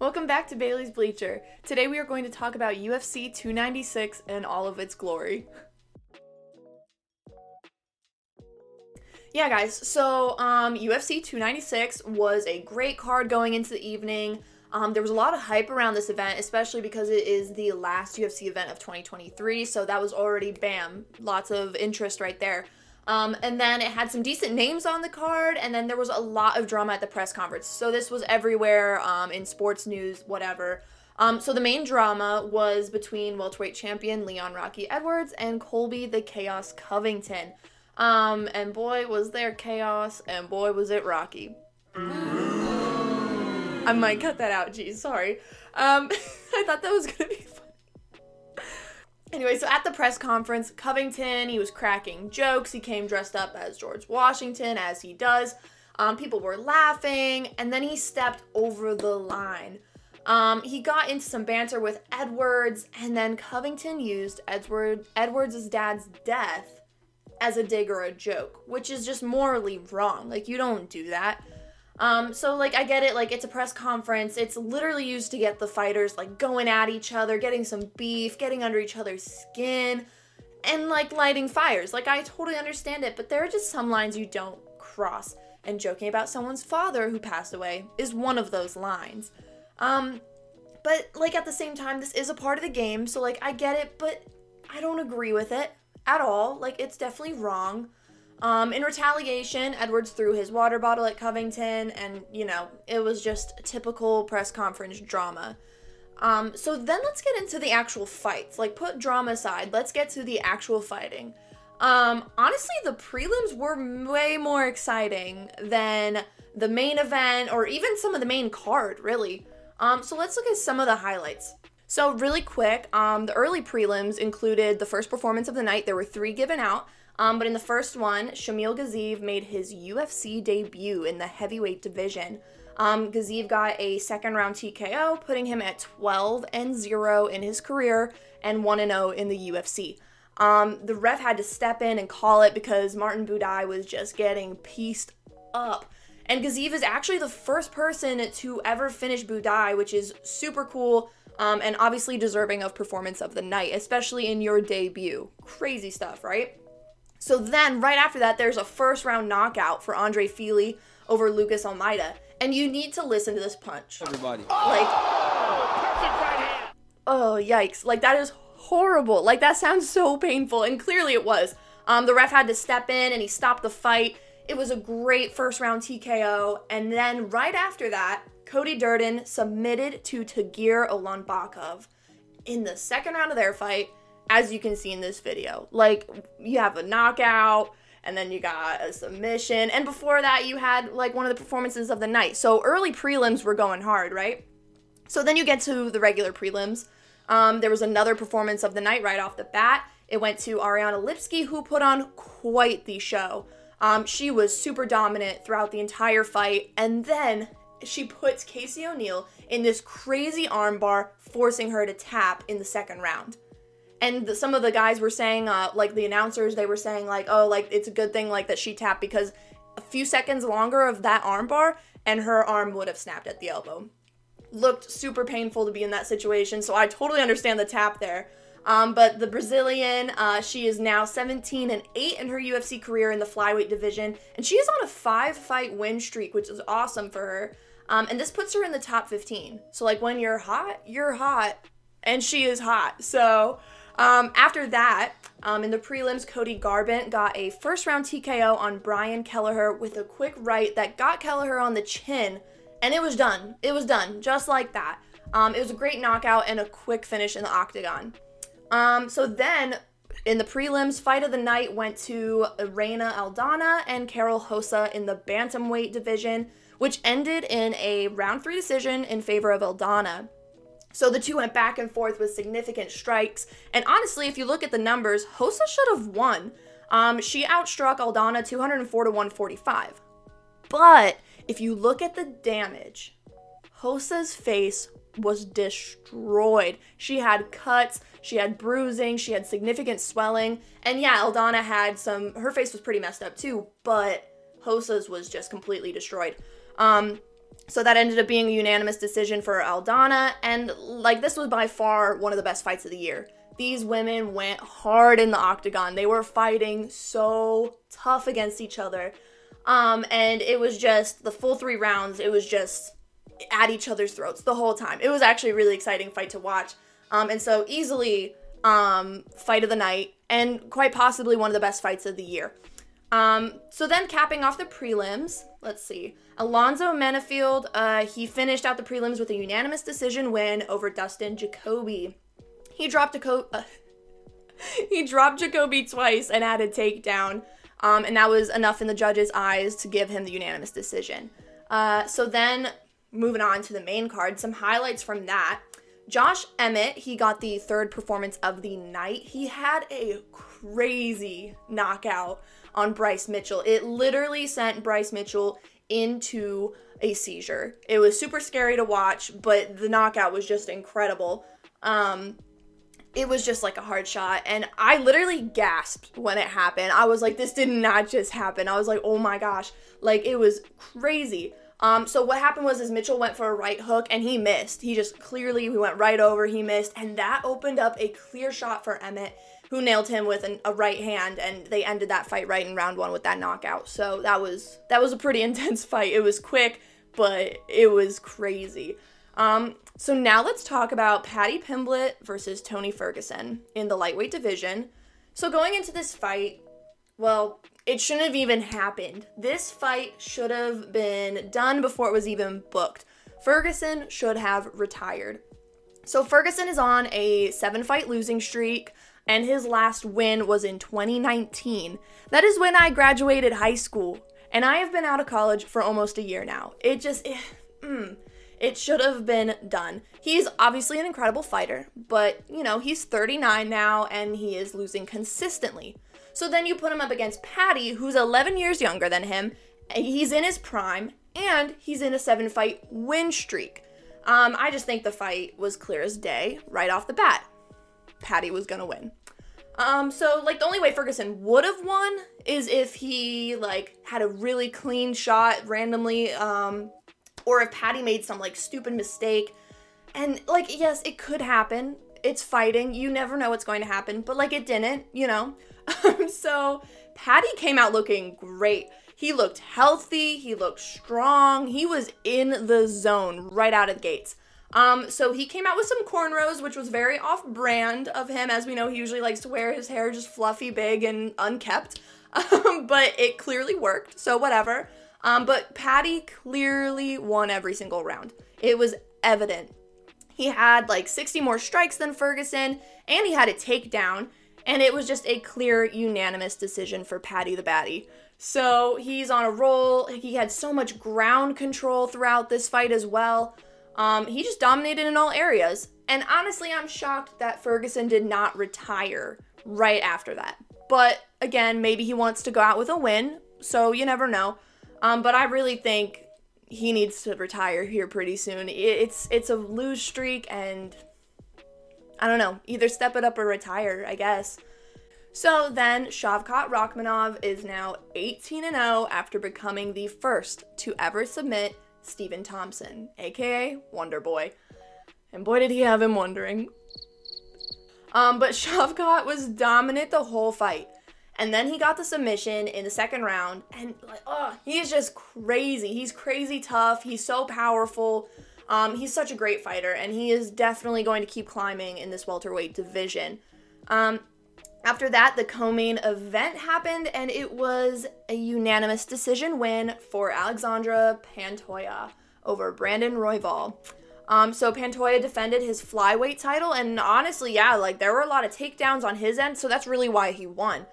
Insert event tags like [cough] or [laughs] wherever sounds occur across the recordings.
Welcome back to Baylee's Bleacher. Today we are going to talk about UFC 296 and all of its glory. Yeah, guys, so um, UFC 296 was a great card going into the evening. Um, there was a lot of hype around this event, especially because it is the last UFC event of 2023. So that was already bam, lots of interest right there. Um, and then it had some decent names on the card, and then there was a lot of drama at the press conference. So this was everywhere um, in sports news, whatever. Um, so the main drama was between welterweight champion Leon Rocky Edwards and Colby the Chaos Covington. Um, and boy, was there chaos, and boy, was it rocky. I might cut that out, geez, sorry. Um, [laughs] I thought that was gonna be. Anyway, so at the press conference, Covington, he was cracking jokes. He came dressed up as George Washington, as he does. Um, people were laughing, and then he stepped over the line. Um, he got into some banter with Edwards, and then Covington used Edward Edwards' dad's death as a dig or a joke, which is just morally wrong. Like you don't do that. Um, so like I get it, like it's a press conference. It's literally used to get the fighters like going at each other, getting some beef, getting under each other's skin, and like lighting fires. Like I totally understand it, but there are just some lines you don't cross. And joking about someone's father who passed away is one of those lines. Um, but like at the same time, this is a part of the game, so like I get it, but I don't agree with it at all. Like it's definitely wrong. Um, in retaliation, Edwards threw his water bottle at Covington, and you know, it was just typical press conference drama. Um, so then let's get into the actual fights. Like, put drama aside, let's get to the actual fighting. Um, honestly, the prelims were way more exciting than the main event or even some of the main card, really. Um, so let's look at some of the highlights. So, really quick, um, the early prelims included the first performance of the night. There were three given out. Um, but in the first one, Shamil Gaziev made his UFC debut in the heavyweight division. Um, Gaziev got a second round TKO, putting him at 12 and 0 in his career and 1 and 0 in the UFC. Um, the ref had to step in and call it because Martin Buday was just getting pieced up. And Gaziev is actually the first person to ever finish Buday, which is super cool um, and obviously deserving of performance of the night, especially in your debut. Crazy stuff, right? So then, right after that, there's a first round knockout for Andre Fili over Lucas Almeida. And you need to listen to this punch. Everybody. Like, oh, yikes. Like, that is horrible. Like, that sounds so painful. And clearly it was. Um, the ref had to step in and he stopped the fight. It was a great first round TKO. And then, right after that, Cody Durden submitted to Tagir Ulanbekov in the second round of their fight as you can see in this video. Like, you have a knockout, and then you got a submission, and before that, you had like one of the performances of the night. So, early prelims were going hard, right? So, then you get to the regular prelims. Um, there was another performance of the night right off the bat. It went to Ariana Lipski, who put on quite the show. Um, she was super dominant throughout the entire fight, and then she puts Casey O'Neill in this crazy armbar, forcing her to tap in the second round. And the, some of the guys were saying uh, like the announcers they were saying like oh like it's a good thing like that she tapped because a few seconds longer of that armbar and her arm would have snapped at the elbow. Looked super painful to be in that situation so i totally understand the tap there um, but the brazilian uh, she is now 17 and 8 in her ufc career in the flyweight division and she is on a five fight win streak which is awesome for her um, and this puts her in the top 15 so like when you're hot you're hot and she is hot so um, after that, um, in the prelims, Cody Garbrandt got a first round TKO on Brian Kelleher with a quick right that got Kelleher on the chin, and it was done. It was done, just like that. Um, it was a great knockout and a quick finish in the octagon. Um, so then, in the prelims, fight of the night went to Irene Aldana and Karol Rosa in the bantamweight division, which ended in a round three decision in favor of Aldana. So the two went back and forth with significant strikes. And honestly, if you look at the numbers, Rosa should have won. Um, she outstruck Aldana 204 to 145. But if you look at the damage, Rosa's face was destroyed. She had cuts, she had bruising, she had significant swelling. And yeah, Aldana had some, her face was pretty messed up too, but Rosa's was just completely destroyed. Um, So that ended up being a unanimous decision for Aldana, and like this was by far one of the best fights of the year. These women went hard in the octagon. They were fighting so tough against each other. Um, and it was just the full three rounds, it was just at each other's throats the whole time. It was actually a really exciting fight to watch. Um, and so easily um, fight of the night and quite possibly one of the best fights of the year. Um, so then capping off the prelims, let's see. Alonzo Menifield, uh, he finished out the prelims with a unanimous decision win over Dustin Jacoby. He dropped Jacoby, uh, [laughs] he dropped Jacoby twice and had a takedown, um, and that was enough in the judges' eyes to give him the unanimous decision. Uh, so then moving on to the main card, some highlights from that. Josh Emmett, he got the third performance of the night. He had a crazy knockout on Bryce Mitchell. It literally sent Bryce Mitchell into a seizure. It was super scary to watch, but the knockout was just incredible. Um, it was just like a hard shot, and I literally gasped when it happened. I was like, this did not just happen. I was like, oh my gosh, like it was crazy. Um, so what happened was is Mitchell went for a right hook and he missed. He just clearly he went right over, he missed, and that opened up a clear shot for Emmett, who nailed him with an, a right hand, and they ended that fight right in round one with that knockout. So that was that was a pretty [laughs] intense fight. It was quick, but it was crazy. Um, so now let's talk about Paddy Pimblett versus Tony Ferguson in the lightweight division. So going into this fight, well, it shouldn't have even happened. This fight should have been done before it was even booked. Ferguson should have retired. So Ferguson is on a seven fight losing streak, and his last win was in 2019. That is when I graduated high school, and I have been out of college for almost a year now. It just, it, mm, it should have been done. He's obviously an incredible fighter, but you know, he's 39 now and he is losing consistently. So then you put him up against Paddy, who's 11 years younger than him. He's in his prime, and he's in a seven fight win streak. Um, I just think the fight was clear as day right off the bat. Paddy was gonna win. Um, so like the only way Ferguson would have won is if he like had a really clean shot randomly, um, or if Paddy made some like stupid mistake. And like, yes, it could happen. It's fighting. You never know what's going to happen, but like it didn't, you know. Um, [laughs] so Paddy came out looking great. He looked healthy, he looked strong, he was in the zone right out of the gates. Um, so he came out with some cornrows, which was very off brand of him. As we know, he usually likes to wear his hair just fluffy, big, and unkept. [laughs] Um, but it clearly worked, so whatever. Um, but Paddy clearly won every single round. It was evident. He had like 60 more strikes than Ferguson, and he had a takedown. And it was just a clear, unanimous decision for Paddy the Baddy. So he's on a roll. He had so much ground control throughout this fight as well. Um, he just dominated in all areas. And honestly, I'm shocked that Ferguson did not retire right after that. But again, maybe he wants to go out with a win, so you never know. Um, but I really think he needs to retire here pretty soon. It's it's a lose streak, and I don't know, either step it up or retire, I guess. So then, Shavkat Rakhmonov is now 18 0 after becoming the first to ever submit Stephen Thompson, aka Wonder Boy. And boy, did he have him wondering. Um, but [laughs] Shavkat was dominant the whole fight. And then he got the submission in the second round, and like, oh, he's just crazy. He's crazy tough. He's so powerful. Um, he's such a great fighter, and he is definitely going to keep climbing in this welterweight division. Um, after that, the co-main event happened, and it was a unanimous decision win for Alexandre Pantoja over Brandon Royval. Um, so Pantoja defended his flyweight title, and honestly, yeah, like there were a lot of takedowns on his end, so that's really why he won.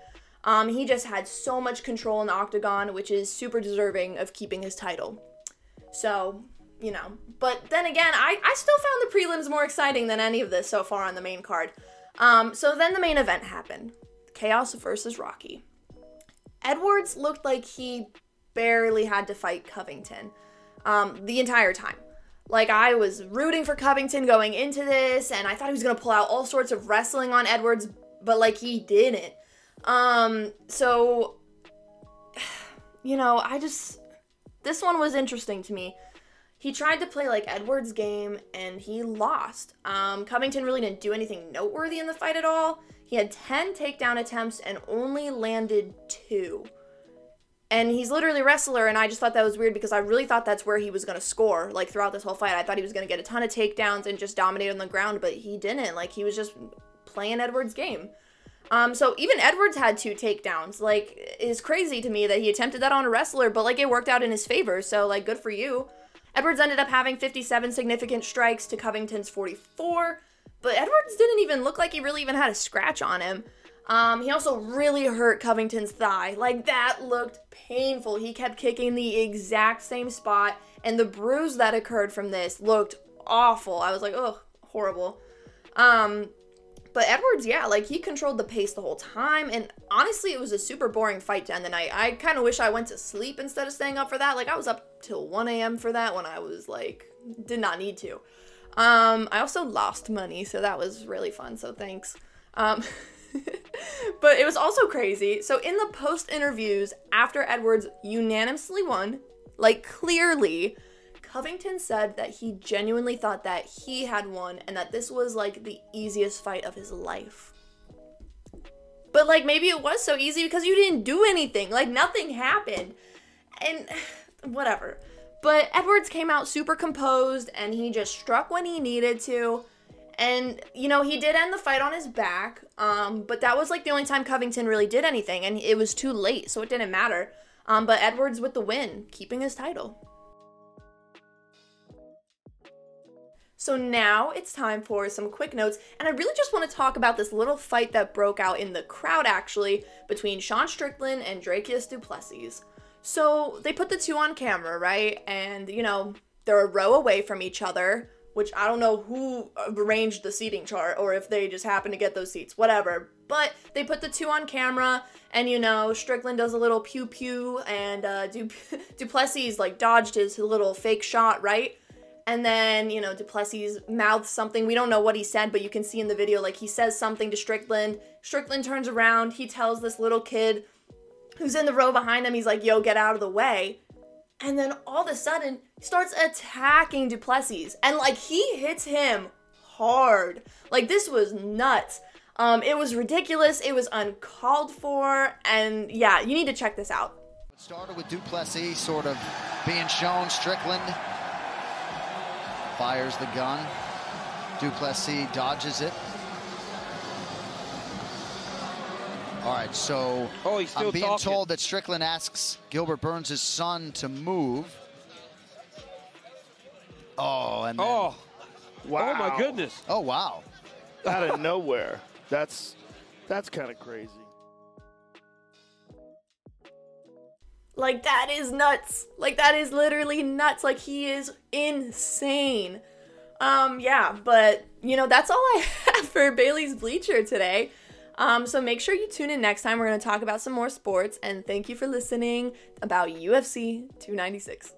Um, he just had so much control in the octagon, which is super deserving of keeping his title. So you know. But then again, I, I still found the prelims more exciting than any of this so far on the main card. Um, so then the main event happened Chaos versus Rocky. Edwards looked like he barely had to fight Covington um, the entire time. Like, I was rooting for Covington going into this, and I thought he was to pull out all sorts of wrestling on Edwards, but like, he didn't. Um, so, [sighs] you know, I just. This one was interesting to me he tried to play like Edwards' game and he lost. Um, Covington really didn't do anything noteworthy in the fight at all. He had 10 takedown attempts and only landed two. And he's literally wrestler, and I just thought that was weird because I really thought that's where he was going to score, like throughout this whole fight. I thought he was going to get a ton of takedowns and just dominate on the ground, but he didn't. Like, he was just playing Edwards' game. Um, so even Edwards had two takedowns. Like, it's crazy to me that he attempted that on a wrestler, but like it worked out in his favor. So like, good for you. Edwards ended up having 57 significant strikes to Covington's 44, but Edwards didn't even look like he really even had a scratch on him. Um, he also really hurt Covington's thigh. Like that looked painful. He kept kicking the exact same spot, and the bruise that occurred from this looked awful. I was like, oh, horrible. Um, but Edwards, yeah, like he controlled the pace the whole time, and honestly, it was a super boring fight to end the night. I kind of wish I went to sleep instead of staying up for that. Like I was up till 1 a.m. for that when I was like did not need to. Um, I also lost money, so that was really fun. So thanks. Um, [laughs] but it was also crazy. So in the post interviews after Edwards unanimously won, like clearly, Covington said that he genuinely thought that he had won and that this was like the easiest fight of his life. But like maybe it was so easy because you didn't do anything. Like nothing happened. And [sighs] whatever. But Edwards came out super composed and he just struck when he needed to. And you know, he did end the fight on his back, um, but that was like the only time Covington really did anything, and it was too late, so it didn't matter. Um, but Edwards with the win, keeping his title. So now it's time for some quick notes, and I really just want to talk about this little fight that broke out in the crowd actually between Sean Strickland and Dricus Du Plessis. So they put the two on camera, right? And you know, they're a row away from each other which I don't know who arranged the seating chart or if they just happened to get those seats, whatever. But they put the two on camera, and you know, Strickland does a little pew pew, and uh, du- [laughs] Du Plessis like dodged his little fake shot, right? And then, you know, Du Plessis mouths something. We don't know what he said, but you can see in the video, like, he says something to Strickland. Strickland turns around. He tells this little kid who's in the row behind him, he's like, yo, get out of the way. And then all of a sudden, he starts attacking Du Plessis. And like he hits him hard. Like this was nuts. Um, it was ridiculous. It was uncalled for. And yeah, you need to check this out. It started with Du Plessis sort of being shown. Strickland fires the gun. Du Plessis dodges it. All right, so oh, he's still I'm being talking. told that Strickland asks Gilbert Burns' son to move. Oh, and then, Oh, Wow. oh my goodness. oh wow. Out of [laughs] nowhere. That's that's kind of crazy. Like that is nuts. Like that is literally nuts. Like he is insane. Um yeah, but you know, that's all I [laughs] have for Baylee's Bleacher today. Um, so make sure you tune in next time. We're going to talk about some more sports. And thank you for listening about UFC 296.